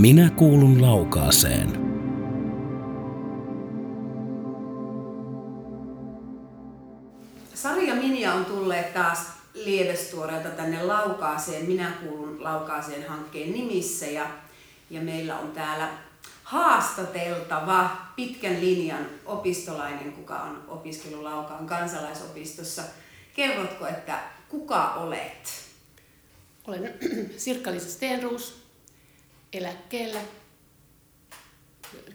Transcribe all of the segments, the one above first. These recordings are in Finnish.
Minä kuulun laukaaseen. Sari ja Minja on tulleet taas Lievestuoreelta tänne Laukaaseen, Minä kuulun Laukaaseen hankkeen nimissä ja, ja meillä on täällä haastateltava pitkän linjan opistolainen, kuka on opiskellut Laukaan kansalaisopistossa. Kerrotko, että kuka olet? Olen Sirkka-Liisa Stenruus, eläkkeellä.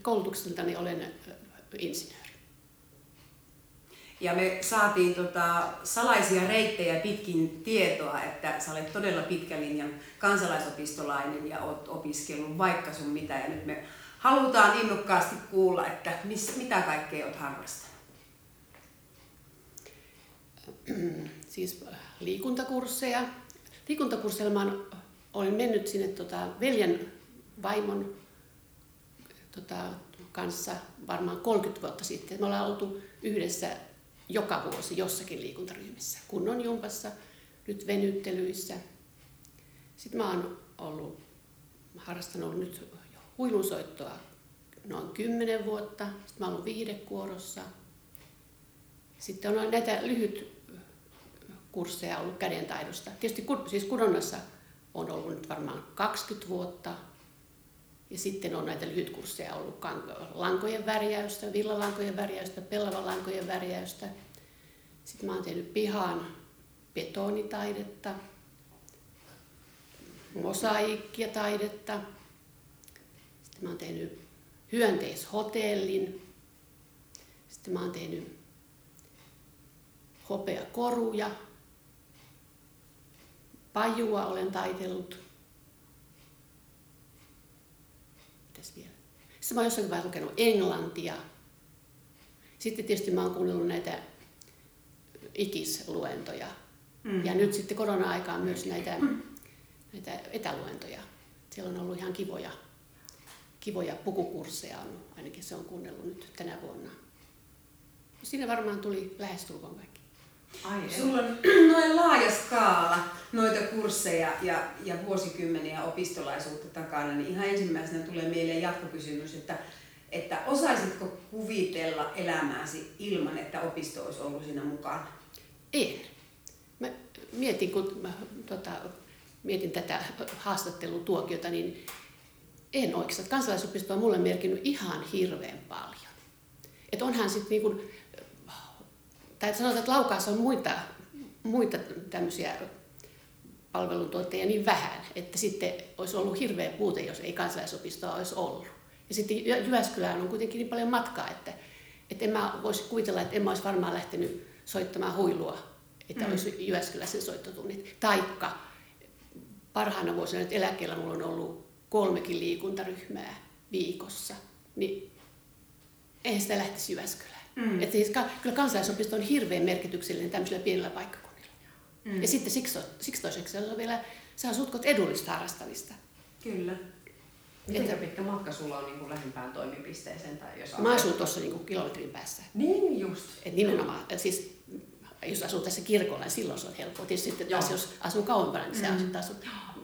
Koulutukseltani olen insinööri. Ja me saatiin tota salaisia reittejä pitkin tietoa, että sä olet todella pitkän linjan kansalaisopistolainen ja oot opiskellut vaikka sun mitä. Ja nyt me halutaan innokkaasti kuulla, että miss, mitä kaikkea oot harrastanut. siis liikuntakursseja. Liikuntakursseilla olen mennyt sinne tota, veljen vaimon tota, kanssa varmaan 30 vuotta sitten. Me ollaan oltu yhdessä joka vuosi jossakin liikuntaryhmissä. Kunnon jumpassa, nyt venyttelyissä. Sitten mä oon ollut, harrastanut nyt huilunsoittoa noin 10 vuotta. Sitten mä oon ollut viihdekuorossa. Sitten on näitä lyhyt kursseja ollut kädentaidosta. Tietysti siis kudonnassa on ollut nyt varmaan 20 vuotta. Ja sitten on näitä lyhytkursseja ollut lankojen värjäystä, villalankojen värjäystä, pellavalankojen värjäystä. Sitten mä oon tehnyt pihaan betonitaidetta, mosaikkia taidetta. Sitten mä oon tehnyt hyönteishotellin. Sitten mä oon tehnyt hopeakoruja, pajua olen taitellut. Mitäs vielä? Sitten mä oon jossain vaiheessa lukenut englantia. Sitten tietysti mä oon kuunnellut näitä ikisluentoja. Mm. Ja nyt sitten korona-aikaan myös näitä, näitä etäluentoja. Siellä on ollut ihan kivoja, kivoja pukukursseja, on, ainakin se on kuunnellut nyt tänä vuonna. Siinä varmaan tuli lähestulkoon kaikki. Ai, Sulla on noin laaja skaala noita kursseja ja, ja vuosikymmeniä opistolaisuutta takana, niin ihan ensimmäisenä tulee mieleen jatkokysymys, että, että osaisitko kuvitella elämääsi ilman, että opisto olisi ollut siinä mukana? En. Mä mietin, kun mä tota, mietin tätä haastattelutuokiota, niin en oikeastaan. Kansalaisopisto on mulle merkinnyt ihan hirveän paljon. Et onhan sitten niin tai sanotaan, että Laukaassa on muita, muita tämmöisiä palveluntuottajia niin vähän, että sitten olisi ollut hirveä puute, jos ei kansalaisopistoa olisi ollut. Ja sitten Jyväskylään on kuitenkin niin paljon matkaa, että, että en mä voisi kuvitella, että en mä olisi varmaan lähtenyt soittamaan huilua, että mm. olisi Jyväskylässä soittotunnit. Taikka parhaana vuosina nyt eläkkeellä mulla on ollut kolmekin liikuntaryhmää viikossa, niin eihän sitä lähtisi Jyväskylään. Mm. Että siis, kyllä kansalaisopisto on hirveän merkityksellinen tämmöisillä pienillä paikkakunnilla. Mm. Ja sitten siksi, siksi toiseksi se on vielä, se on sutkot edullista harrastamista. Kyllä. Miten että, pitkä matka sulla on niin kuin lähimpään toimipisteeseen? Tai jos mä asun tuossa niin kilometrin päässä. Niin just. Et nimenomaan, siis jos asuu tässä kirkolla, niin silloin se on helppoa. Tietysti sitten taas, jos asuu kauempana, niin se mm. on taas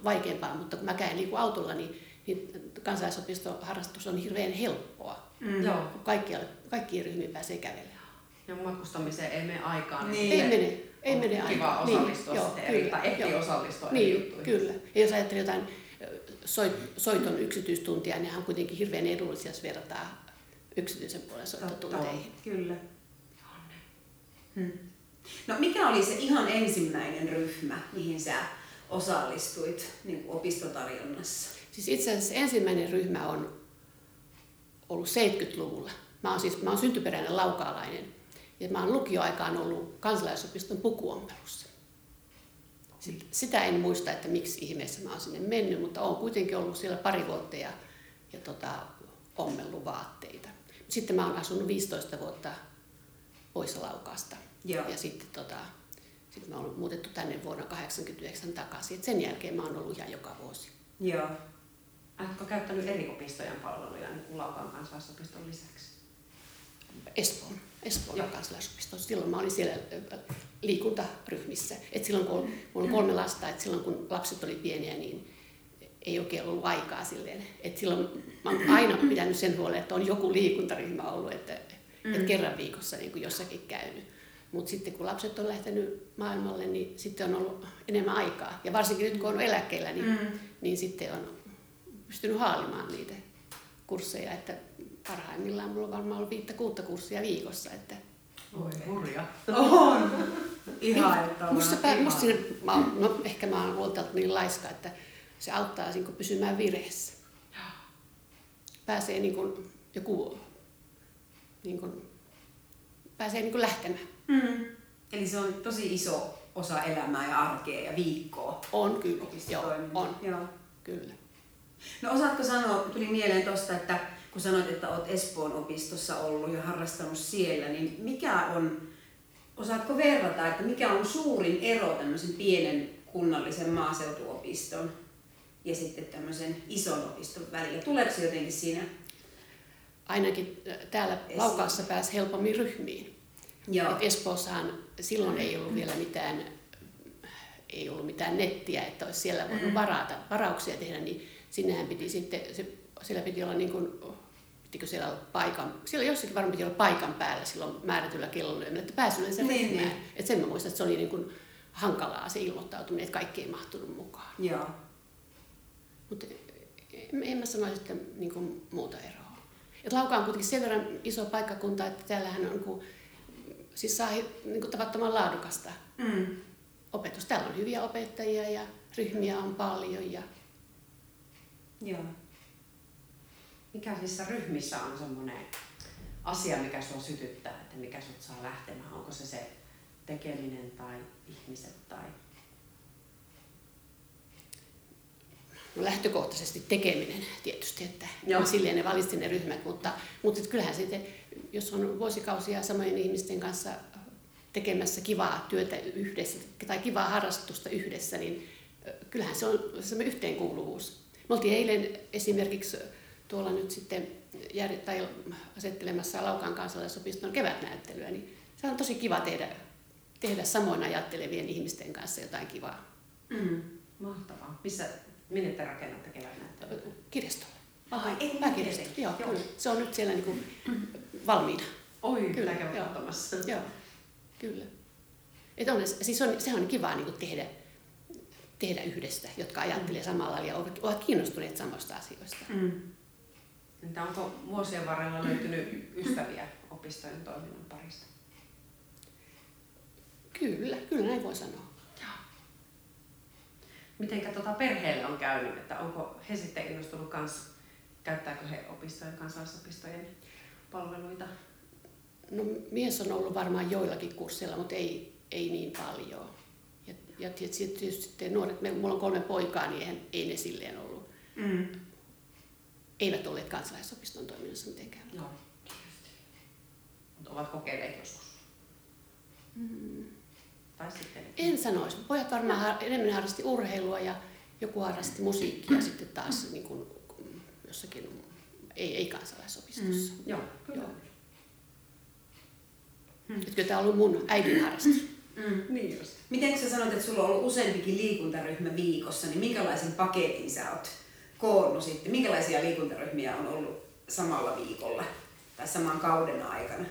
vaikeampaa. Mutta kun mä käyn liiku autolla, niin, niin kansalaisopistoharrastus on hirveän helppoa. Mm. Joo. Kaikkia, kaikkiin ryhmiin pääsee kävelemään. Ja matkustamiseen ei mene aikaan. Niin, niin ei mene. Ei mene kiva niin, osallistua niin, sitten eri, tai ehtii osallistua niin, eri Kyllä. Ja jos ajattelee jotain soit, soiton yksityistuntia, niin on kuitenkin hirveän edullisia, jos verrataan yksityisen puolen soittotunteihin. Kyllä. Hmm. No mikä oli se ihan ensimmäinen ryhmä, mihin sä osallistuit niin kuin opistotarjonnassa? Siis itse asiassa ensimmäinen ryhmä on ollut 70-luvulla. Mä oon siis mä oon syntyperäinen laukaalainen ja mä oon lukioaikaan ollut kansalaisopiston pukuompelussa. Sitä en muista, että miksi ihmeessä mä oon sinne mennyt, mutta oon kuitenkin ollut siellä pari vuotta ja, ja tota, ommellut vaatteita. Sitten mä oon asunut 15 vuotta poissa Laukaasta. Joo. Ja sitten tota, sit mä oon muutettu tänne vuonna 1989 takaisin. Et sen jälkeen mä oon ollut ihan joka vuosi. Joo. Oletko käyttänyt eri opistojen palveluja niin Laukaan kansalaisopiston lisäksi? Espoon, Espoon kansalaisopisto. Silloin mä olin siellä liikuntaryhmissä. Et silloin kun mulla on kolme lasta, että silloin kun lapset oli pieniä, niin ei oikein ollut aikaa silleen. Et silloin mä oon aina pitänyt sen huolen, että on joku liikuntaryhmä ollut, että, mm. että kerran viikossa niin kuin jossakin käynyt. Mutta sitten kun lapset on lähtenyt maailmalle, niin sitten on ollut enemmän aikaa. Ja varsinkin nyt kun on eläkkeellä, niin, mm. niin sitten on pystynyt haalimaan niitä kursseja. Että parhaimmillaan mulla on varmaan ollut viittä kuutta kurssia viikossa. Että Oi, hurja. On. Ihan, että on musta, pää, musta siinä, mä, oon- no, ehkä mä oon luonteelta niin laiska, että se auttaa niin pysymään vireessä. Pääsee niin kuin, joku, niin kuin, pääsee niin kuin lähtemään. Mm. Eli se on tosi iso osa elämää ja arkea ja viikkoa. On kyllä, joo, on, Joo. kyllä. No osaatko sanoa, tuli mieleen tuosta, että kun sanoit, että olet Espoon opistossa ollut ja harrastanut siellä, niin mikä on, osaatko verrata, että mikä on suurin ero tämmöisen pienen kunnallisen maaseutuopiston ja sitten tämmöisen ison opiston välillä? Tuleeko se jotenkin siinä? Ainakin äh, täällä Laukaassa pääsi helpommin ryhmiin. Joo. Et Espoossahan silloin ei ollut vielä mitään, ei ollut mitään nettiä, että olisi siellä voinut varata, varauksia tehdä, niin sinnehän piti sitten, se, siellä piti olla niin kuin, pitikö siellä olla paikan, siellä jossakin varmaan piti olla paikan päällä silloin määrätyllä kellolyömillä, että pääsi yleensä Niin, ryhmään. niin. Et sen mä muistan, että se oli niin kuin hankalaa se ilmoittautuminen, että kaikki ei mahtunut mukaan. Joo. Mutta en, en mä sanoisi, että niin kuin muuta eroa. Et Lauka on kuitenkin sen verran iso paikkakunta, että täällähän on, kun, siis saa niin kuin tavattoman laadukasta Mm. opetusta. Täällä on hyviä opettajia ja ryhmiä on paljon. Ja Joo. Mikä niissä ryhmissä on semmoinen asia, mikä sua sytyttää, että mikä sut saa lähtemään? Onko se se tekeminen tai ihmiset tai... no lähtökohtaisesti tekeminen tietysti, että Joo. Silleen ne valitsin ne ryhmät, mutta, mutta kyllähän sitten, jos on vuosikausia samojen ihmisten kanssa tekemässä kivaa työtä yhdessä tai kivaa harrastusta yhdessä, niin kyllähän se on semmoinen yhteenkuuluvuus. Me oltiin eilen esimerkiksi tuolla nyt sitten jär, tai asettelemassa Laukaan kansalaisopiston kevätnäyttelyä, niin se on tosi kiva tehdä, tehdä samoin ajattelevien ihmisten kanssa jotain kivaa Mm. Mahtavaa. Missä, minne te rakennatte kevätnäyttelyä? kirjastolla. Ai, ei Pääkirjasto, miten? joo, Joo. kyllä. Se on nyt siellä niin kuin valmiina. Oi, Kyllä, joo. katsomassa. Joo, kyllä. Et on, siis on, sehän on kiva niin kuin tehdä, tehdä yhdessä, jotka ajattelee samalla lailla ja ovat, kiinnostuneet samasta asioista. Mm. Entä onko vuosien varrella löytynyt ystäviä opistojen toiminnan parista? Kyllä, kyllä näin voi sanoa. Mitenkä tota perheelle on käynyt, että onko he sitten innostunut kanssa, käyttääkö he opistojen, kansalaisopistojen palveluita? No, mies on ollut varmaan joillakin kursseilla, mutta ei, ei niin paljon. Ja, ja tietysti, tietysti nuoret, me- mulla on kolme poikaa, niin eihän, ei ne silleen ollut. Mm. Eivät olleet kansalaisopiston toiminnassa mitenkään. Tietysti. Mutta ovat kokeilleet joskus. Tai sitten... En sanoisi. Pojat varmaan har- enemmän harrasti urheilua ja joku harrasti musiikkia sitten taas niin kuin, jossakin, ei, ei kansalaisopistossa. Mm. Joo, kyllä. Joo. Et kyllä tämä on ollut mun äidin harrastus. Mm. Niin just. Miten kun sä sanoit, että sulla on ollut useampikin liikuntaryhmä viikossa, niin minkälaisen paketin sä oot koonnut sitten? Minkälaisia liikuntaryhmiä on ollut samalla viikolla tai saman kauden aikana?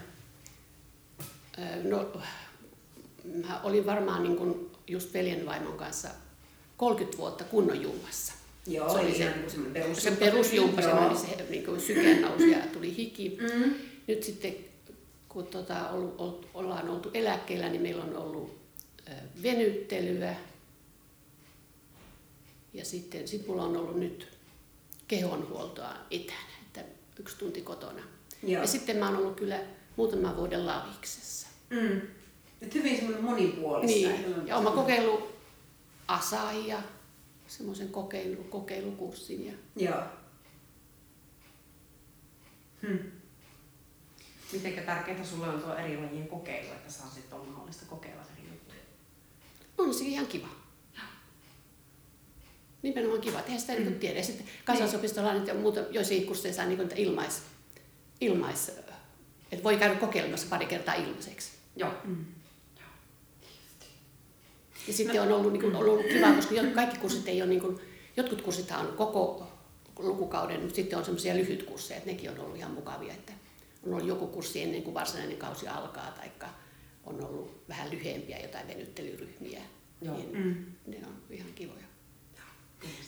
No, mä olin varmaan niin kuin just veljen vaimon kanssa 30 vuotta kunnon jumpassa. Joo, Se oli se- niin. Se perusjumppa, Joo. semmoinen, se niin kuin syke nousi ja tuli hiki. Mm. Nyt sitten, kun tota, ollut, ollut, ollaan oltu eläkkeellä, niin meillä on ollut venyttelyä. Ja sitten sit mulla on ollut nyt kehonhuoltoa etänä, että yksi tunti kotona. Joo. Ja sitten mä oon ollut kyllä muutaman vuoden laviksessa. Mm. Et hyvin semmoinen monipuolista. Niin. Ja olen kokeillut Asahia, semmoisen kokeilu, kokeilukurssin. Ja Joo. Hmm. Mitenkä tärkeää sulle on tuo eri lajien kokeilu, että saa sitten olla mahdollista kokeilla eri juttuja? on se ihan kiva. Nimenomaan kiva, eihän sitä mm. tiedä. Ja sitten kansallisopistolla on nyt ja muuta, joissain kursseissa on niin ilmais, ilmais, että voi käydä kokeilemassa pari kertaa ilmaiseksi. Joo. Ja sitten on ollut, niin kuin, ollut kiva, koska jo- kaikki kurssit ei ole niin kuin, jotkut kurssithan on koko lukukauden, mutta sitten on semmoisia lyhytkursseja, että nekin on ollut ihan mukavia, että on ollut joku kurssi ennen kuin varsinainen kausi alkaa, tai on ollut vähän lyhyempiä jotain venyttelyryhmiä, Joo. niin Mm. ne on ihan kivoja.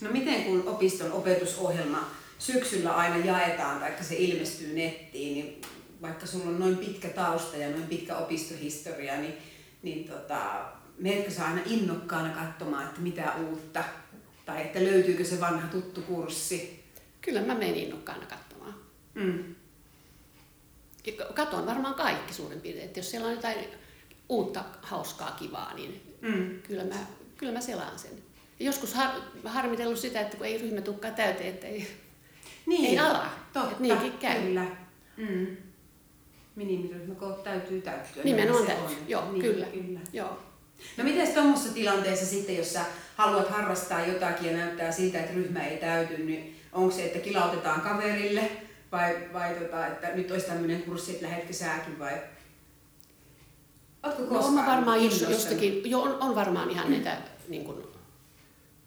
No miten kun opiston opetusohjelma syksyllä aina jaetaan, vaikka se ilmestyy nettiin, niin vaikka sulla on noin pitkä tausta ja noin pitkä opistohistoria, niin, niin tota, menetkö sä aina innokkaana katsomaan, että mitä uutta, tai että löytyykö se vanha tuttu kurssi? Kyllä mä menen innokkaana katsomaan. Mm. Katon varmaan kaikki suurin piirtein, että jos siellä on jotain uutta, hauskaa, kivaa, niin Mm. kyllä mä, kyllä mä selaan sen. Joskus har, harmitellut sitä, että kun ei ryhmä tukkaa täyteen, että ei, Niin, ei ala. Totta, Et niinkin käy. Kyllä. Mm. Minimiryhmäkoot täytyy täyttyä. Nimenomaan täytyy. on. Joo, niin, kyllä. kyllä. Joo. No miten tuommoisessa tilanteessa sitten, jos sä haluat harrastaa jotakin ja näyttää siltä, että ryhmä ei täyty, niin onko se, että kilautetaan kaverille vai, vai tota, että nyt olisi tämmöinen kurssi, että lähetkö säkin vai? Ootko No koskaan on mä varmaan jos, jostakin, jo on, on varmaan ihan näitä niin kuin,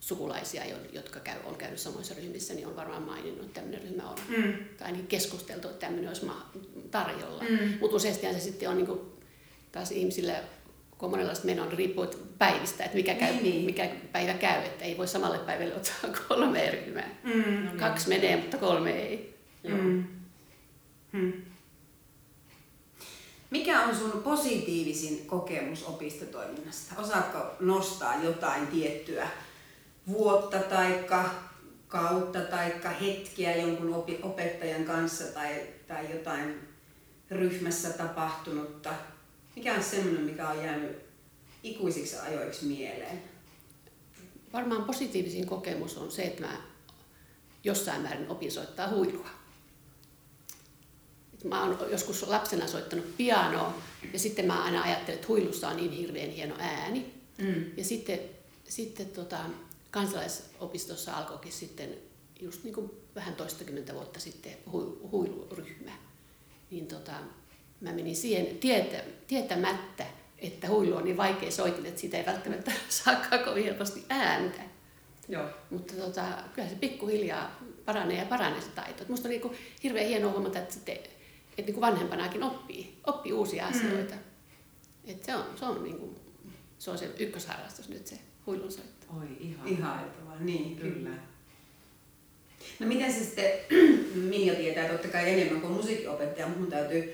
sukulaisia, jo- jotka käy, on käynyt samoissa ryhmissä, niin on varmaan maininnut, että tämmöinen ryhmä on. Mm. Tai ainakin keskusteltu, että tämmöinen olisi tarjolla. Mm. Mutta useastihan se sitten on niin kuin, taas ihmisillä, kun on monenlaista menoa, niin riippuu päivistä, että mikä, käy, Niin, niin. mikä päivä käy, että ei voi samalle päivälle ottaa kolme ryhmää. Mm. No niin. Kaksi menee, mutta kolme ei. Joo. Mm. Hmm. Mikä on sun positiivisin kokemus opistotoiminnasta? Osaatko nostaa jotain tiettyä vuotta taikka kautta taikka hetkiä jonkun opettajan kanssa tai, tai jotain ryhmässä tapahtunutta? Mikä on semmoinen, mikä on jäänyt ikuisiksi ajoiksi mieleen? Varmaan positiivisin kokemus on se, että mä jossain määrin opin soittaa huilua. Mä oon joskus lapsena soittanut pianoa ja sitten mä aina ajattelin, että huilussa on niin hirveän hieno ääni. Mm. Ja sitten, sitten tota, kansalaisopistossa alkoikin sitten just niin kuin vähän toistakymmentä vuotta sitten hui- huiluryhmä. Niin tota, mä menin siihen tietä, tietämättä, että huilu on niin vaikea soitin, että siitä ei välttämättä saakaan kovin helposti ääntä. Joo. Mutta tota, kyllä se pikkuhiljaa paranee ja paranee se taito. Et musta on niinku hirveän hienoa huomata, että, sitten, että niinku vanhempanakin oppii, oppii uusia asioita. Mm. Et se on, se on, niinku, se on se ykkösharrastus nyt se huilunsoitto. Oi, ihan. Ihailtavaa, niin Kyllä. kyllä. No miten se sitten, Minja tietää totta kai enemmän kuin musiikkiopettaja, mutta mun täytyy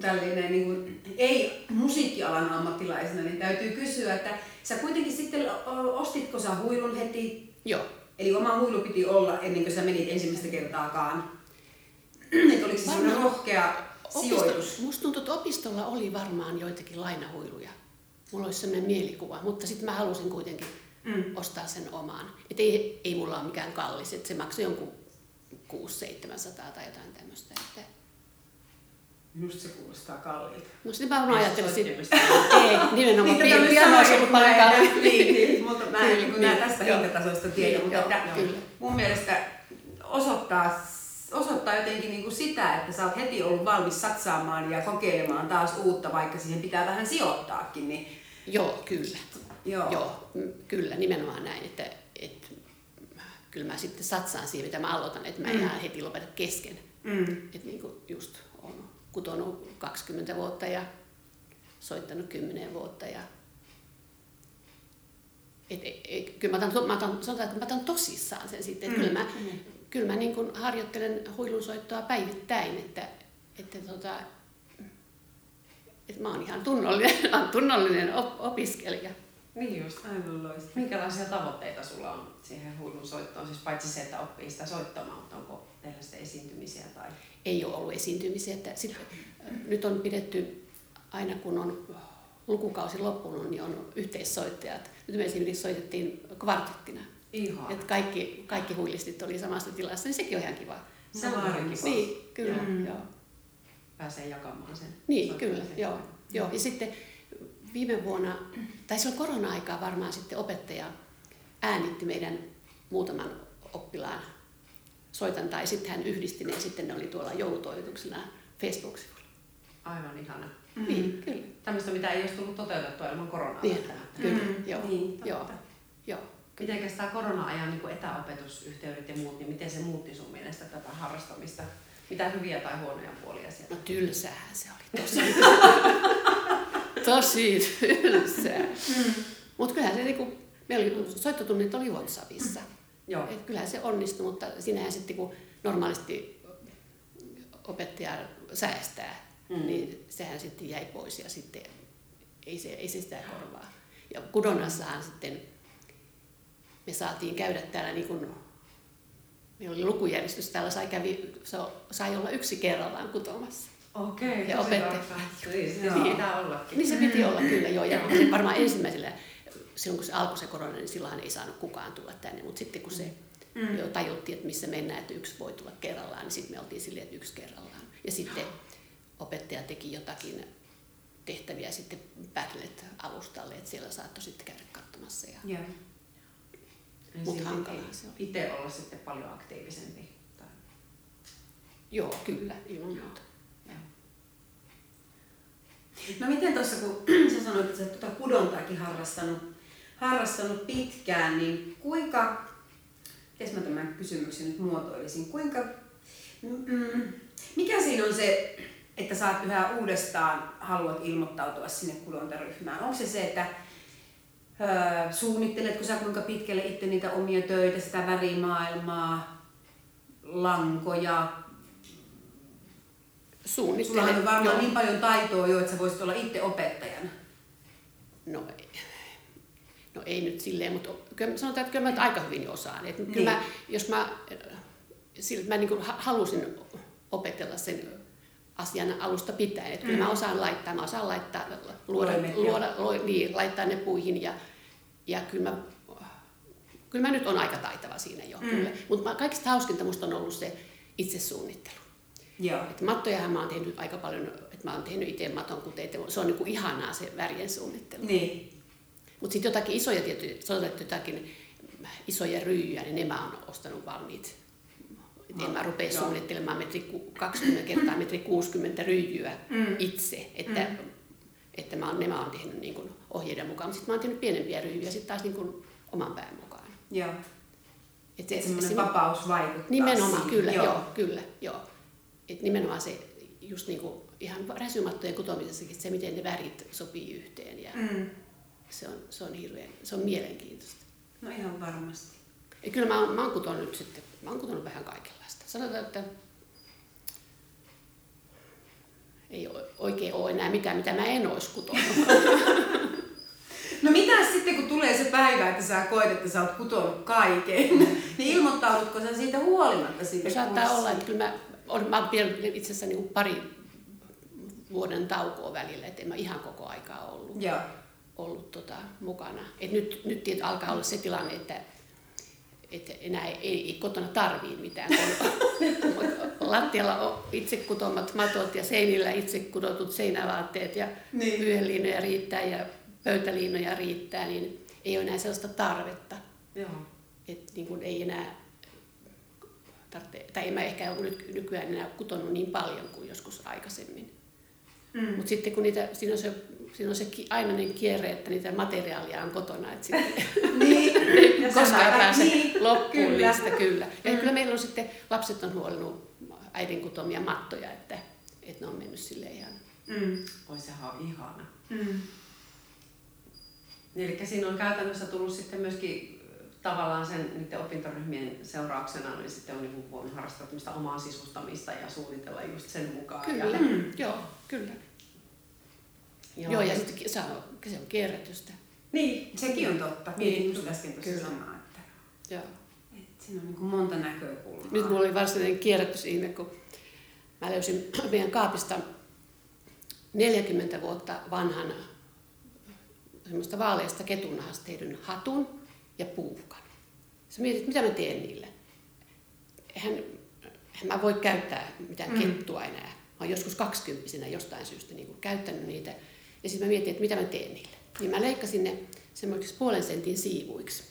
tällainen niin kuin, ei musiikkialan ammattilaisena, niin täytyy kysyä, että sä kuitenkin sitten ostitko sä huilun heti, Joo. eli oma huilu piti olla ennen kuin sä menit ensimmäistä kertaakaan. että oliko se Varmaan rohkea sijoitus? Opisto, musta tuntuu, että opistolla oli varmaan joitakin lainahuiluja. Mulla olisi sellainen mielikuva, mutta sitten mä halusin kuitenkin Mm. ostaa sen oman. Et ei, ei mulla ole mikään kallis, että se maksoi jonkun 600-700 tai jotain tämmöistä. Että... Minusta se kuulostaa kalliilta. No sitten mä varmaan ajattelin, että Soittimesta. ei, nimenomaan Niin, mä olisi ollut paljon kalliimpi. Niin, niin, mutta mä en niin, näe niin, tästä joo. hintatasoista tiedä, Niin, mutta joo, että kyllä. mun mielestä osoittaa, osoittaa jotenkin niin kuin sitä, että sä oot heti ollut valmis satsaamaan ja kokeilemaan taas uutta, vaikka siihen pitää vähän sijoittaakin. Niin, Joo, kyllä. joo. Joo, mm, kyllä, nimenomaan näin, että, että kyllä mä sitten satsaan siihen, mitä mä aloitan, että mä en Mm. ihan heti lopeta kesken. Mm. Että niin kuin just on kutonut 20 vuotta ja soittanut 10 vuotta ja et, et, et, kyllä mä otan, mä otan, sanotaan, että mä otan tosissaan sen sitten. Mm. Kyllä mä, Mm. Kyllä mä niin kuin harjoittelen huilunsoittoa päivittäin, että, että, tota, että mä oon ihan tunnollinen, tunnollinen op, opiskelija. Niin just. Aivan loistavaa. Minkälaisia tavoitteita sulla on siihen huilun soittoon? Siis paitsi se, että oppii sitä soittamaan, mutta onko teillä sitten esiintymisiä tai... ei ole ollut esiintymisiä. Että sit, nyt on pidetty, aina kun on lukukausi loppunut, niin on yhteissoittajat. Nyt me esimerkiksi soitettiin kvartettina. Ihan. Että kaikki, kaikki huilistit oli samassa tilassa, niin sekin on ihan kiva. Se on ihan kiva. Niin, kyllä. Joo. Joo. Joo. Pääsee jakamaan sen. Niin, kyllä, joo, joo. Ja sitten viime vuonna, tai silloin korona-aikaa varmaan sitten opettaja äänitti meidän muutaman oppilaan soitan, tai sitten hän yhdisti ne ja sitten ne oli tuolla joulutoimituksena Facebook-sivulla. Aivan ihana. Mm. Niin, kyllä. Tämmöistä, mitä ei olisi tullut toteutettua ilman koronaa. Niin, kyllä, Mm, joo, niin, totta. joo, joo, Mitenkäs tämä korona-ajan niin etäopetusyhteydet ja muut, niin miten se muutti sun mielestä tätä harrastamista? Mitä hyviä tai huonoja puolia sieltä? No tylsähän se oli tosi. tosi tylsää. Mm. Mutta kyllähän se niinku, meillä oli soittotunnit oli WhatsAppissa. Joo. Et kyllähän se onnistui, mutta sinähän sitten kun normaalisti opettaja säästää, mm. niin sehän sitten jäi pois ja sitten ei se, ei se sitä korvaa. Ja kudonnassahan sitten me saatiin käydä täällä niin kuin, meillä oli lukujärjestys, täällä sai, kävi, sai olla yksi kerrallaan kutomassa. Okei, ja opettaja. Niin, se pitää ollakin. Niin se piti olla kyllä joo. Ja varmaan ensimmäisellä, silloin kun se alkoi se korona, niin silloin ei saanut kukaan tulla tänne. Mutta sitten kun se mm. jo tajuttiin, että missä mennään, että yksi voi tulla kerrallaan, niin sitten me oltiin silleen, että yksi kerrallaan. Ja sitten opettaja teki jotakin tehtäviä sitten Padlet alustalle, että siellä saattoi sitten käydä katsomassa. Ja... Yeah. Mutta hankalaa se on. Itse olla sitten paljon aktiivisempi. Tai... Joo, kyllä, ilman muuta. No miten tuossa, kun sä sanoit, että sä tuota kudontaakin harrastanut, harrastanut pitkään, niin kuinka, miten mä tämän kysymyksen nyt muotoilisin, kuinka, mm, mikä siinä on se, että saat yhä uudestaan haluat ilmoittautua sinne kudontaryhmään? Onko se se, että öö, suunnitteletko sä kuinka pitkälle itse niitä omia töitä, sitä värimaailmaa, lankoja, Suunnittelen. Sulla on varmaan joo. niin paljon taitoa jo, että sä voisit olla itse opettajana. No, no ei nyt silleen, mutta kyllä sanotaan, että kyllä mä aika hyvin osaan. Että niin. kyllä mä, jos mä, sillä, mä niin halusin opetella sen asian alusta pitäen. Että mm. kyllä mä mm. osaan laittaa, mä osaan laittaa, luoda, luoda, luoda niin, laittaa ne puihin ja, ja kyllä mä, kyllä mä nyt on aika taitava siinä jo. Mm. Mutta kaikista hauskinta musta on ollut se itse suunnittelu. Joo. Et mattojahan mä oon tehnyt aika paljon, että mä oon tehnyt itse maton kuteita. Se on niinku ihanaa se värien suunnittelu. Niin. Mutta sitten jotakin isoja tietysti, sanotaan, jotakin isoja ryijyjä, niin ne mä oon ostanut valmiit. Et en mä rupea Joo. suunnittelemaan metri 20 kertaa metri 60 ryijyä mm. itse. Että, mm. että mä oon, ne mä oon tehnyt niin kuin ohjeiden mukaan. Sitten mä oon tehnyt pienempiä ryijyjä sitten taas niin kuin oman pään mukaan. Joo. Että se, se, vapaus vaikuttaa Nimenomaan, siihen. kyllä, joo. joo, kyllä, joo että nimenomaan se just niin kuin ihan räsymattojen kutomisessakin, se miten ne värit sopii yhteen ja mm. se, on, se on hirveän, se on mielenkiintoista. No ihan varmasti. Ja kyllä mä oon, mä oon kutonut sitten, mä oon kutonut vähän kaikenlaista. Sanotaan, että ei oikein ole enää mitään, mitä mä en olisi kutonut. No mitä sitten, kun tulee se päivä, että sä koet, että sä oot kutonut kaiken, niin ilmoittaudutko sä siitä huolimatta siitä Saattaa olla, että kyllä mä on, mä oon itse asiassa niin pari vuoden taukoa välillä, että en mä ihan koko aikaa ollut, Joo. ollut tota, mukana. Et nyt, nyt alkaa olla se tilanne, että, että enää ei, ei kotona tarvii mitään. lattialla on itse kutomat matot ja seinillä itse kudotut seinävaatteet ja niin. vyöliinoja riittää ja pöytäliinoja riittää, niin ei ole enää sellaista tarvetta. Joo. Et niin kuin ei enää tarvitse, tai en mä ehkä ole nykyään enää kutonut niin paljon kuin joskus aikaisemmin. Mm. Mutta sitten kun niitä, siinä on se, siinä on se ainainen kierre, että niitä materiaalia on kotona, että sitten niin. ja koskaan pääse niin. loppuun kyllä. niistä kyllä. Ja mm. kyllä meillä on sitten, lapset on huolinut äidin kutomia mattoja, että, että ne on mennyt sille ihan... Mm. Oi sehän on ihana. Mm. Eli siinä on käytännössä tullut sitten myöskin tavallaan sen niiden opintoryhmien seurauksena niin sitten on niin voinut harrastaa omaa sisustamista ja suunnitella just sen mukaan. Kyllä, ja... mm, joo, kyllä. Joo, joo ja sitten se on, se on kierrätystä. Niin, sekin on totta. Mietin niin, just äsken tuossa samaa, että, joo. että siinä on niin kuin monta näkökulmaa. Nyt mulla oli varsinainen kierrätysihme, kun mä löysin meidän kaapista 40 vuotta vanhan semmoista vaaleista ketunahasta tehdyn hatun, ja puukan. Sä mietit, mitä mä teen niille. Eihän, eihän mä voi käyttää mitään mm. kettua enää. Mä oon joskus kaksikymppisenä jostain syystä niin kuin käyttänyt niitä. Ja sitten mä mietin, että mitä mä teen niille. Niin mä leikkasin ne semmoiksi puolen sentin siivuiksi.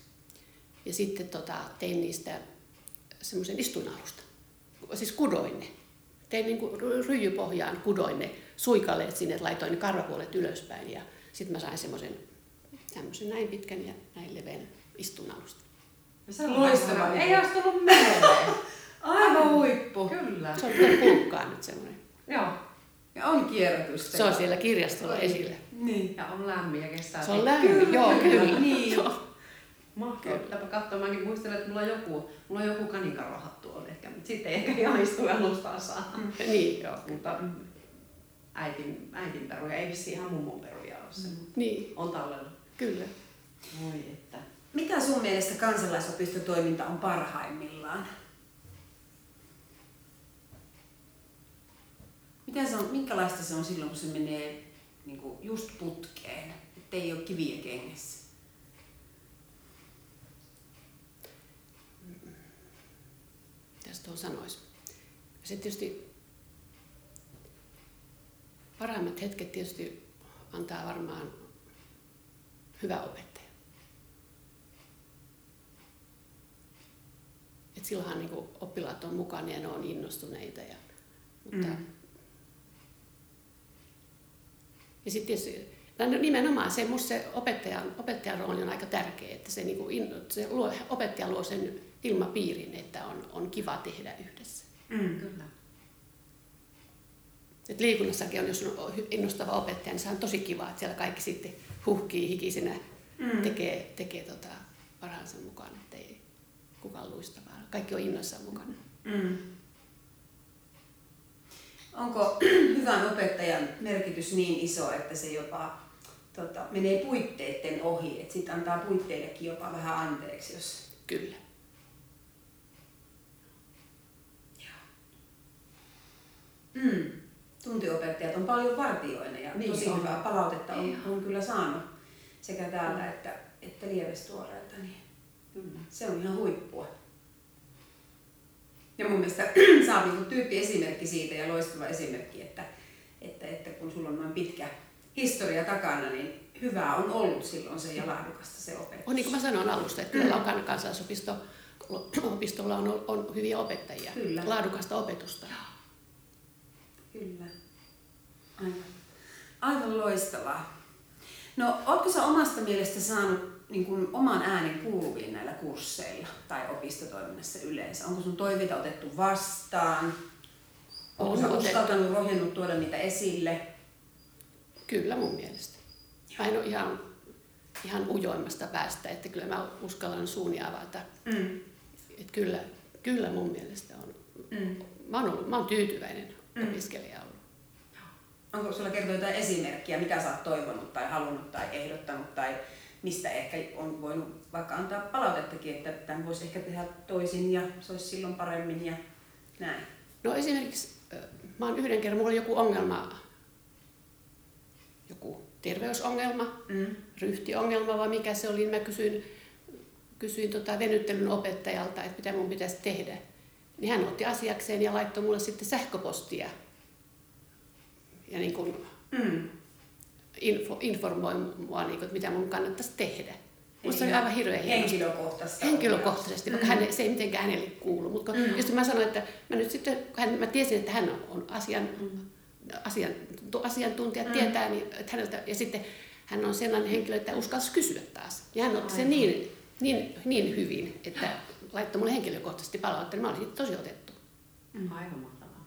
Ja sitten tota, tein niistä semmoisen istuinalusta. Siis kudoin ne. Tein niin kuin ryijypohjaan, kudoin ne suikaleet sinne, laitoin ne karvapuolet ylöspäin. Ja sitten mä sain semmoisen tämmöisen näin pitkän ja näin leveän istun alusta. Ja se on Loistava. Ei olisi tullut mieleen. Aivan huippu. Kyllä. Se on kyllä pulkkaa nyt semmoinen. Joo. Ja on kierrätystä. Se on siellä kirjastolla esillä. Niin. Ja on lämmin ja kestää. Se on lämmin, Kyllä, joo, kyllä, kyllä. niin. Joo. Mahtavaa. Pitääpä katsoa. Mäkin muistelen, että mulla on joku, mulla on joku kanikarohattu on ehkä, mutta sitten ei ehkä ihan istu alustaan saa. Niin, joo. Mutta mm, äitin, äitin peruja, ei vissi ihan mummon peruja ole se. Niin, On tallella. kyllä. Voi että. Mikä sun mielestä kansalaisopistotoiminta on parhaimmillaan? Miten se on, minkälaista se on silloin, kun se menee niin kuin just putkeen, ettei ole kiviä kengessä? Mitäs tuohon sanoisi? Se tietysti parhaimmat hetket tietysti antaa varmaan hyvä opettaja. Et silloinhan niin oppilaat on mukana ja ne on innostuneita. Ja, mutta, Mm. Ja sitten tietysti no nimenomaan se, musta se opettajan, opettajan rooli on aika tärkeä, että se, niin kuin, se luo, opettaja luo sen ilmapiirin, että on, on kiva tehdä yhdessä. Mm. Kyllä. Et liikunnassakin on, jos on innostava opettaja, niin se on tosi kiva, että siellä kaikki sitten huhkii hikisenä, Mm. tekee, tekee tota parhaansa mukaan, että ei kukaan luista, vaan kaikki on innoissaan mukana. Mm. Onko hyvän opettajan merkitys niin iso, että se jopa tota, menee puitteiden ohi, että sitten antaa puitteillekin jopa vähän anteeksi, jos... Kyllä. Mm. Tuntiopettajat on paljon vartioina ja Niin tosi on. hyvää palautetta on, Ihan. on kyllä saanut sekä täältä että, että Lievestuoreelta, niin Kyllä. se on ihan huippua. Ja mun mielestä saa niinku tyyppi esimerkki siitä ja loistava esimerkki, että, että, että kun sulla on noin pitkä historia takana, niin hyvää on ollut silloin se ja laadukasta se opetus. On niin kuin mä sanoin alusta, että kyllä Laukan kansalaisopisto opistolla on, on hyviä opettajia, Kyllä. laadukasta opetusta. Kyllä. Aivan, aivan loistavaa. No, ootko sä omasta mielestä saanut niin kuin, oman äänen kuuluviin näillä kursseilla tai opistotoiminnassa yleensä? Onko sun toiveita otettu vastaan? Onko On sä uskaltanut rohjennut tuoda niitä esille? Kyllä mun mielestä. Ole ihan, ihan ujoimmasta päästä, että kyllä mä uskallan suuni avata. Mm. Että kyllä, kyllä mun mielestä on. Mm. Mä oon, ollut, mä oon tyytyväinen opiskelija ollut. Onko sulla kertoa jotain esimerkkiä, mitä sä oot toivonut tai halunnut tai ehdottanut tai mistä ehkä on voinut vaikka antaa palautettakin, että tämän voisi ehkä tehdä toisin ja se olisi silloin paremmin ja näin. No esimerkiksi mä oon yhden kerran, mulla oli joku ongelma, joku terveysongelma, Mm. ryhtiongelma vai mikä se oli, niin mä kysyin, kysyin tota venyttelyn opettajalta, että mitä mun pitäisi tehdä. Niin hän otti asiakseen ja laittoi mulle sitten sähköpostia ja niin kuin Mm. Info, informoi mua, niin kuin, mitä mun kannattaisi tehdä. Musta se oli Eli aivan hirveän hienosti. Henkilökohtaista. Henkilökohtaisesti, vaikka Mm. hän, se ei mitenkään hänelle kuulu. Mutta Mm. just mä sanoin, että mä nyt sitten, kun hän, mä tiesin, että hän on asian, asian, tu- asiantuntija, Mm. tietää, niin, että häneltä, ja sitten hän on sellainen henkilö, että uskalsi kysyä taas. Ja hän otti sen niin, niin, niin hyvin, että laittoi mulle henkilökohtaisesti palautteen. Mä olin tosi otettu. Aivan mahtavaa.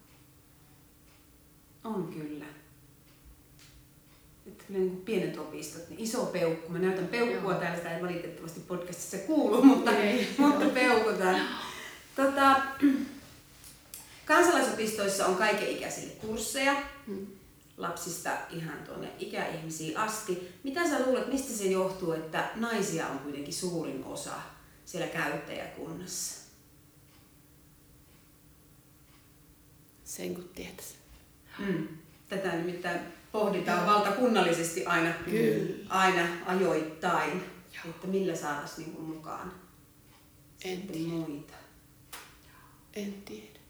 On kyllä. Kyllä niin pienet opistot, niin iso peukku. Mä näytän peukkua Joo. täällä, sitä ei valitettavasti podcastissa kuulu, mutta, Ei. mutta peukutaan. Tota, kansalaisopistoissa on kaikenikäisille kursseja, Mm. lapsista ihan tuonne ikäihmisiin asti. Mitä sä luulet, mistä se johtuu, että naisia on kuitenkin suurin osa siellä käyttäjäkunnassa? Sen kun tietäisi. Mm. Tätä nimittäin pohditaan valtakunnallisesti aina, Kyllä. aina ajoittain, että millä saataisiin niinku mukaan En sitten tiedä. muita. En tiedä.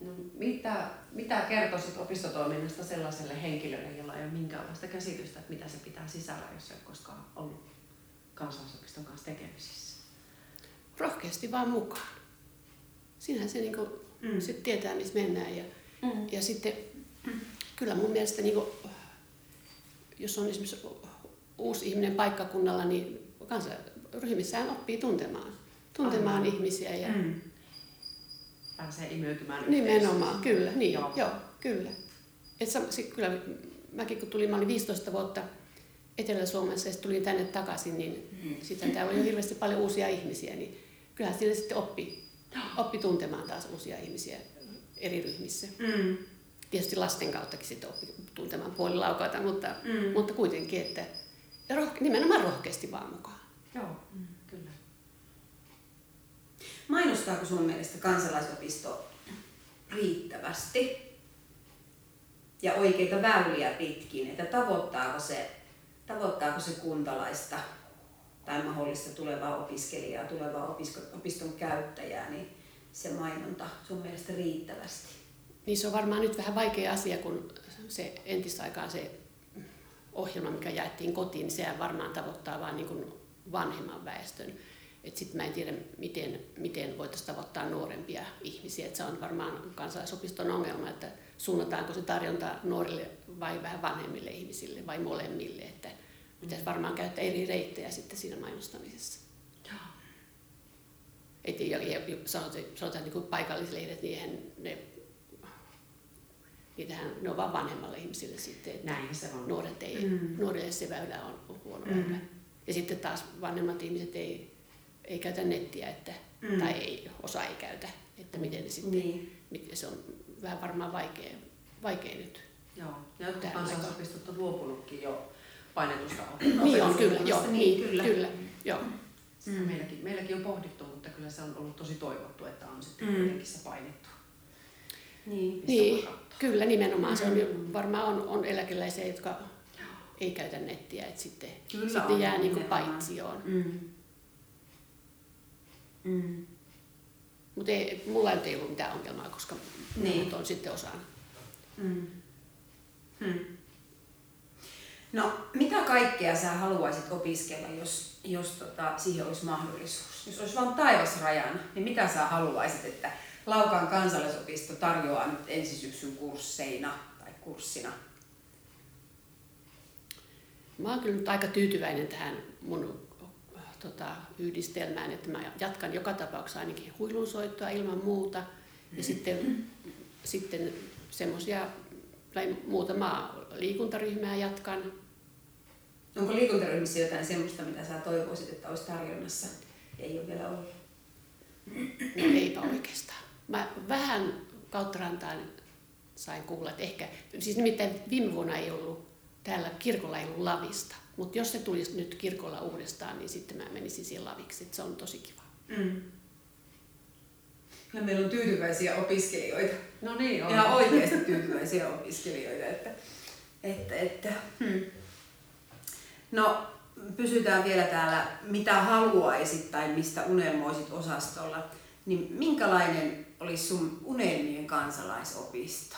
No, mitä, mitä kertoisit opistotoiminnasta sellaiselle henkilölle, jolla ei ole minkäänlaista käsitystä, että mitä se pitää sisällä, jos ei ole koskaan ollut kansalaisopiston kanssa tekemisissä? Rohkeasti vaan mukaan. Siinähän se niinku, Mm. mm. sit tietää, missä mennään. Ja, Mm. ja sitten kyllä mun mielestä, niinku, jos on esimerkiksi uusi ihminen paikkakunnalla, niin kansa, ryhmissään oppii tuntemaan, tuntemaan Aivan. ihmisiä ja Mm. Pääsee imeytymään nimenomaan, kyllä, niin, Joo. joo, kyllä. Et sam, sit, kyllä mäkin kun tulin, mä olin 15 vuotta Etelä-Suomessa ja sitten tulin tänne takaisin, niin Mm. sitten täällä oli jo hirveästi paljon uusia ihmisiä, niin kyllähän siinä sitten oppi, oppi tuntemaan taas uusia ihmisiä eri ryhmissä. Mm. Tietysti lasten kauttakin sitten oppi tuntemaan puolilaukaita, mutta, Mm. mutta kuitenkin, että rohke, nimenomaan rohkeasti vaan mukaan. Joo, kyllä. Mainostaako sun mielestä kansalaisopisto riittävästi ja oikeita väyliä pitkin, että tavoittaako se, tavoittaako se kuntalaista tai mahdollista tulevaa opiskelijaa, tulevaa opiston käyttäjää, niin se mainonta sun mielestä riittävästi? Niin se on varmaan nyt vähän vaikea asia, kun se entisaikaan se ohjelma, mikä jaettiin kotiin, niin sehän varmaan tavoittaa vain niin vanhemman väestön. Sitten mä en tiedä, miten, miten voitaisiin tavoittaa nuorempia ihmisiä. Et se on varmaan kansalaisopiston ongelma, että suunnataanko se tarjonta nuorille vai vähän vanhemmille ihmisille vai molemmille. Että pitäisi varmaan käyttää eri reittejä sitten siinä mainostamisessa. Et, ja, ja, sanotaan, sanotaan niin kuin paikallislehdet, niin eihän ne, niitähän, ne on vaan vanhemmalle ihmisille sitten. Että Näin se on. nuoret ei, Mm. nuorille se väylä on huono Mm. väylä. Ja sitten taas vanhemmat ihmiset ei, ei käytä nettiä, että, Mm. tai ei, osa ei käytä, että miten ne sitten, Niin. miten se on vähän varmaan vaikea, vaikea nyt. Joo. Ja jotkut kansalaisopistot on luopunutkin jo painetusta Niin on, kyllä, joo, niin, niin, kyllä. kyllä. kyllä, joo. Mm. Meilläkin, meilläkin on pohdittu, mutta kyllä se on ollut tosi toivottu, että on sitten Mm. kuitenkin se painettu. Niin. Niin, kyllä nimenomaan. Se on, Mm. jo- varmaan on, on eläkeläisiä, jotka ei käytä nettiä, että sitten, Kyllä sitten on, jää niin kuin nimenomaan. paitsioon. Mm. Mm. Mutta ei, mulla ei ollut mitään ongelmaa, koska Niin. muut on sitten osana. Mm. Hmm. No, mitä kaikkea sä haluaisit opiskella, jos, jos tota, siihen olisi mahdollisuus? Jos olisi vain taivas rajana, niin mitä sä haluaisit, että Laukaan kansalaisopisto tarjoaa nyt ensi syksyn kursseina tai kurssina? Mä oon kyllä nyt aika tyytyväinen tähän mun tota, yhdistelmään, että mä jatkan joka tapauksessa ainakin huilunsoittoa ilman muuta. Ja sitten, sitten semmoisia, tai muutamaa liikuntaryhmää jatkan. Onko liikuntaryhmissä jotain semmoista, mitä sä toivoisit, että olisi tarjonnassa? Ei ole vielä ollut. No eipä oikeastaan. Mä vähän kautta rantaan sain kuulla, että ehkä, siis nimittäin viime vuonna ei ollut, täällä kirkolla ei ollut lavista. Mutta jos se tulisi nyt kirkolla uudestaan, niin sitten mä menisin siihen laviksi. että se on tosi kiva. Mm. Ja meillä on tyytyväisiä opiskelijoita. No niin, on. Ihan oikeasti tyytyväisiä opiskelijoita. Että, että, että, hmm. No, pysytään vielä täällä, mitä haluaisit tai mistä unelmoisit osastolla. Niin minkälainen olisi sun unelmien kansalaisopisto?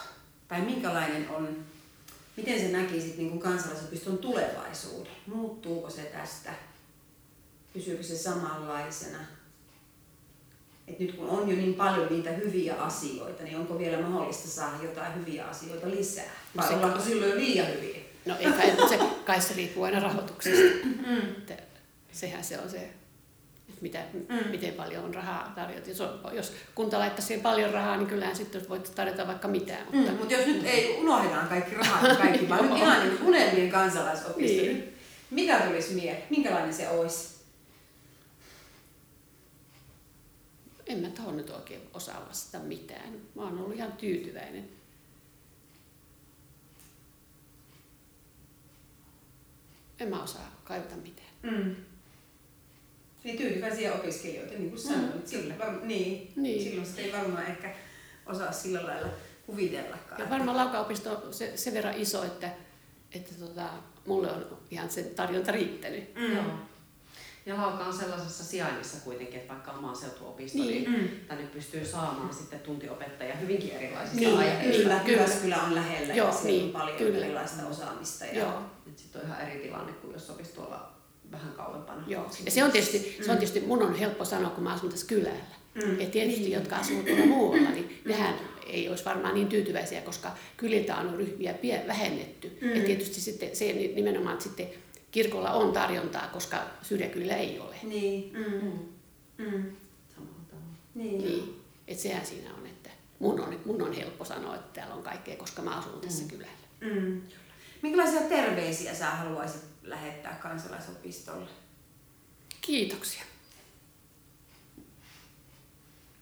Tai minkälainen on, miten sä näkisit niin kuin kansalaisopiston tulevaisuuden? Muuttuuko se tästä? Pysyykö se samanlaisena? Et nyt kun on jo niin paljon niitä hyviä asioita, niin onko vielä mahdollista saada jotain hyviä asioita lisää? Vai Se- ollaanko silloin jo liian hyviä? No ei kai, se, kai se riippuu aina rahoituksesta. Mm. Sehän se on se, mitä, Mm. miten paljon on rahaa tarjota. Jos, on, jos kunta laittaa siihen paljon rahaa, niin kyllähän sitten voit tarjota vaikka mitään. Mutta Mm, mutta jos nyt ei unohdetaan kaikki rahat ja kaikki, vaan nyt ihan niin unelmien kansalaisopisto, Niin. niin. mitä tulisi mieleen? Minkälainen se olisi? en mä tuohon nyt oikein osaa vastata mitään. Mä oon ollut ihan tyytyväinen. En mä osaa kaivata mitään. Mm. Niin tyytyväisiä opiskelijoita, niin kuin sanoit. Mm, Silloin, var, niin, Niin. silloin sitä ei varmaan ehkä osaa sillä lailla kuvitellakaan. Ja varmaan Laukaopisto on se, sen verran iso, että, että tota, mulle on ihan sen tarjonta riittänyt. Mm. Joo. Ja Lauka on sellaisessa sijainnissa kuitenkin, että vaikka on maaseutuopisto, niin, Niin. Mm. tänne pystyy saamaan sitten tuntiopettajia hyvinkin erilaisista Niin, aiheista. Kyllä, Kyllä. Jyväskylä on lähellä Joo, ja siellä niin, on paljon kyllä. erilaista osaamista. Ja Joo. Sitten on ihan eri tilanne kuin jos olisi tuolla vähän kauempana. Joo. Ja se on, tietysti, se on tietysti, mun on helppo sanoa, kun mä asun tässä kylällä. Mm. Ja tietysti, Niin. jotka asuu tuolla muualla, niin nehän ei olisi varmaan niin tyytyväisiä, koska kyliltä on ryhmiä vähennetty. Mm. Ja tietysti sitten se nimenomaan että sitten kirkolla on tarjontaa, koska syrjäkylillä ei ole. Niin. Mm. Mm. Mm. Niin. Niin, että sehän siinä on, että mun on, mun on helppo sanoa, että täällä on kaikkea, koska mä asun tässä Mm. kylällä. Mm. Minkälaisia terveisiä sä haluaisit lähettää kansalaisopistolle? Kiitoksia.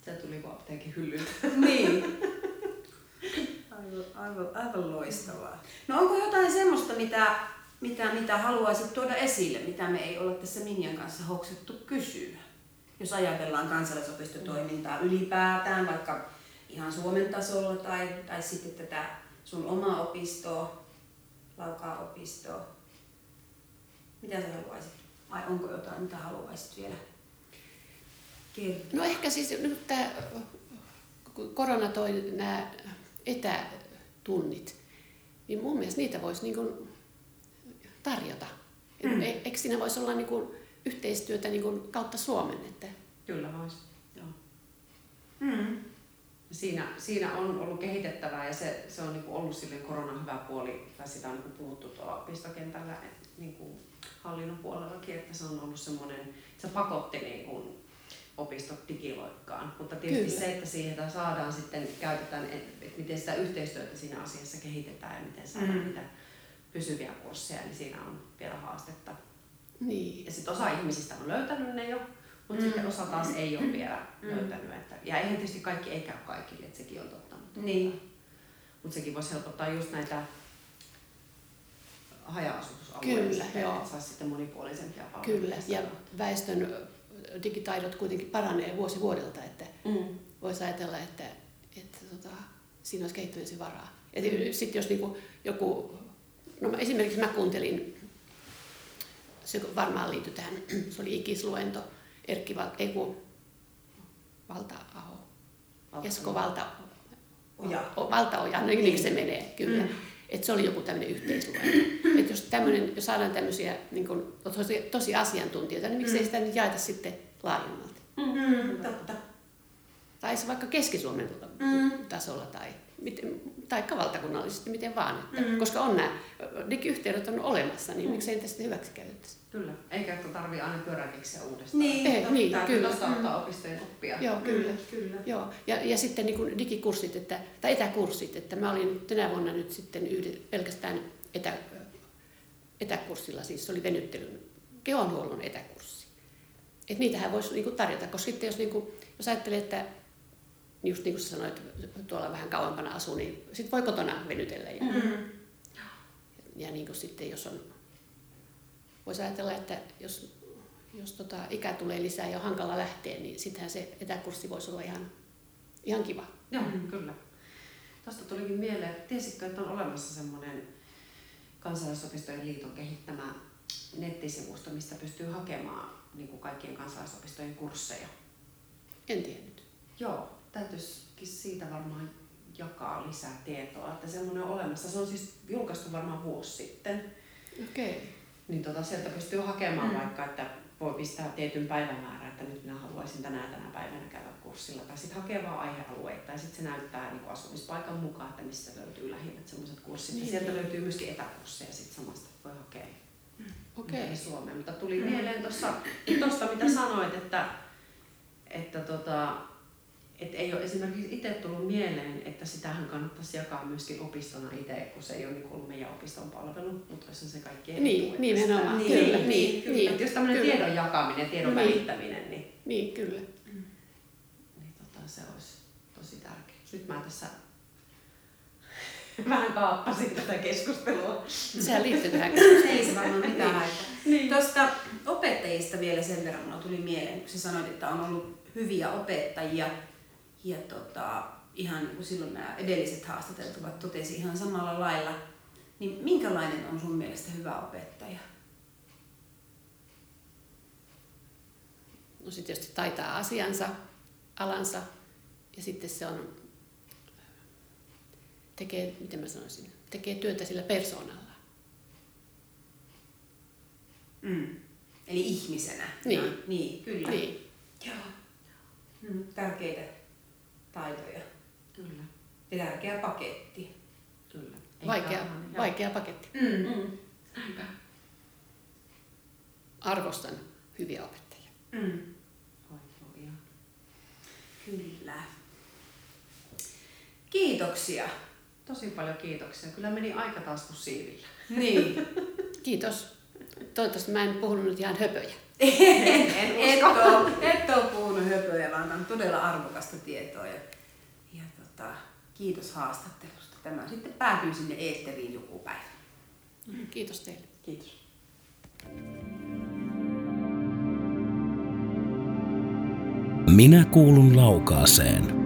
Se tuli kuin apteekin hyllyltä. Niin. Aivan, aivan, aivan loistavaa. No onko jotain semmoista, mitä, mitä, mitä haluaisit tuoda esille, mitä me ei olla tässä Minjan kanssa hoksettu kysyä? Jos ajatellaan kansalaisopistotoimintaa ylipäätään, vaikka ihan Suomen tasolla tai, tai sitten tätä sun omaa opistoa, laukaa opistoa. Mitä sä haluaisit? Vai onko jotain, mitä haluaisit vielä kertoa? No ehkä siis nyt tämä, kun korona toi nämä etätunnit, niin mun mielestä niitä voisi niin kuin tarjota. Mm. Eikö siinä voisi olla niin kuin yhteistyötä niin kuin kautta Suomen? Että Kyllä voisi. Joo. Mm. Siinä, siinä on ollut kehitettävää ja se, se on niinku ollut silleen koronan hyvä puoli, tai sitä on niinku puhuttu tuolla opistokentällä et, niinku hallinnon puolellakin, että se on ollut semmoinen, se pakotti niinku opistot digiloikkaan. Mutta tietysti Kyllä. se, että siihen saadaan sitten, käytetään, että et miten sitä yhteistyötä siinä asiassa kehitetään ja miten saadaan Mm. niitä pysyviä kursseja, niin siinä on vielä haastetta. niin, Ja sitten osa ihmisistä on löytänyt ne jo, mutta Mm. sitten osa taas ei ole vielä Mm. löytänyt. Että, ja eihän tietysti kaikki ei käy kaikille, että sekin on totta. Mutta, Niin. mutta sekin voisi helpottaa just näitä haja-asutusalueita, Kyllä, sitten, joo. että saisi sitten monipuolisempia palveluita. kyllä. Ja väestön digitaidot kuitenkin paranee vuosi vuodelta, että Mm. voisi ajatella, että, että tota, siinä olisi kehittymisen varaa. Mm. Sitten jos niinku joku, no esimerkiksi mä kuuntelin, se varmaan liittyy tähän, se oli ikisluento, Erkki Val, ei kun, Valta-aho, Esko Valta, Oja. Valtaoja, no niin se menee, kyllä. Mm. Että se oli joku tämmöinen yhteisluento. Että jos, tämmönen, jos saadaan tämmöisiä niin kun, tosi, tosi asiantuntijoita, niin miksei Mm. sitä nyt jaeta sitten laajemmalti. Mm, totta. Tai se vaikka Keski-Suomen Mm. tasolla tai, miten, tai valtakunnallisesti, miten vaan. Että, Mm. Koska on nämä digiyhteydet on olemassa, niin Mm. miksei niitä sitten hyväksi käytettäisi. Kyllä, eikä että tarvitse aina pyörää keksiä uudestaan. Niin, Ei, totta. niin, Täytyy kyllä. tuosta ottaa opistojen oppia. Joo, kyllä. Mm, kyllä. Joo, ja, ja sitten niin kuin digikurssit, että, tai etäkurssit, että mä olin tänä vuonna nyt sitten yhde, pelkästään etä, etäkurssilla, siis se oli venyttelyn, kehonhuollon etäkurssi. Että niitähän voisi niin kuin tarjota, koska sitten jos, niin kuin, jos ajattelee, että just niin kuin sanoit, tuolla vähän kauempana asuu, niin sitten voi kotona venytellä. Ja, Mm. ja niin kuin sitten jos on, voisi ajatella, että jos, jos tota ikä tulee lisää ja on hankala lähteä, niin sittenhän se etäkurssi voisi olla ihan, ihan kiva. Joo, kyllä. Tuosta tulikin mieleen, että tiesitkö, että on olemassa semmoinen kansalaisopistojen liiton kehittämä nettisivusto, mistä pystyy hakemaan niin kuin kaikkien kansalaisopistojen kursseja. En tiennyt. Joo, täytyisikin siitä varmaan jakaa lisää tietoa, että semmoinen on olemassa. Se on siis julkaistu varmaan vuosi sitten. Okei. Okay. Niin tota, sieltä pystyy hakemaan Mm. mm. vaikka, että voi pistää tietyn päivämäärän, että nyt minä haluaisin tänä tänä päivänä käydä kurssilla. Tai sitten hakee vaan aihealueita ja sitten se näyttää niin asumispaikan mukaan, että mistä löytyy lähimmät sellaiset kurssit. Niin. Ja sieltä löytyy myöskin etäkursseja sitten samasta voi hakea Okei. ympäri Suomea. Mutta tuli Mm. mieleen tuosta, mitä sanoit, että, että tota, et ei ole esimerkiksi itse tullut mieleen, että sitähän kannattaisi jakaa myöskin opistona itse, kun se ei ole niin ollut meidän opiston palvelu, mutta olisi se kaikkien Niin, että nimenomaan. Niin, kyllä, niin, niin, kyllä. niin, jos tämmöinen kyllä. tiedon jakaminen ja tiedon Niin. välittäminen, niin, Niin, kyllä. niin tota, se olisi tosi tärkeää. Nyt mä tässä vähän kaappasin tätä keskustelua. Sehän liittyy tähän. Ei se varmaan mitään haittaa. Niin. Tuosta opettajista vielä sen verran tuli mieleen, kun sä sanoit, että on ollut hyviä opettajia. Ja tota, ihan niin kuin silloin nämä edelliset haastateltavat totesi ihan samalla lailla. Niin minkälainen on sun mielestä hyvä opettaja? No sitten tietysti taitaa asiansa, alansa ja sitten se on, tekee, miten mä sanoisin, tekee työtä sillä persoonalla. Mm. Eli ihmisenä. Niin. Ja, niin, kyllä. Niin, Joo. Mm, tärkeitä taitoja. Kyllä, Ja tärkeä paketti. kyllä. Ei vaikea, vaikea paketti. Mm. Mm. Näinpä. arvostan hyviä opettajia. Mm. Kyllä. Kiitoksia. Tosi paljon kiitoksia. Kyllä meni aika taas kuin siivillä. Niin. Kiitos. Toivottavasti mä en puhunut nyt ihan höpöjä. En, en Et usko. ole, et ole puhunut höpöjä, vaan on todella arvokasta tietoa. Ja, ja tota, kiitos haastattelusta. Tämä sitten päätyy sinne eetteriin joku päivä. Kiitos teille. Kiitos. Minä kuulun laukaaseen.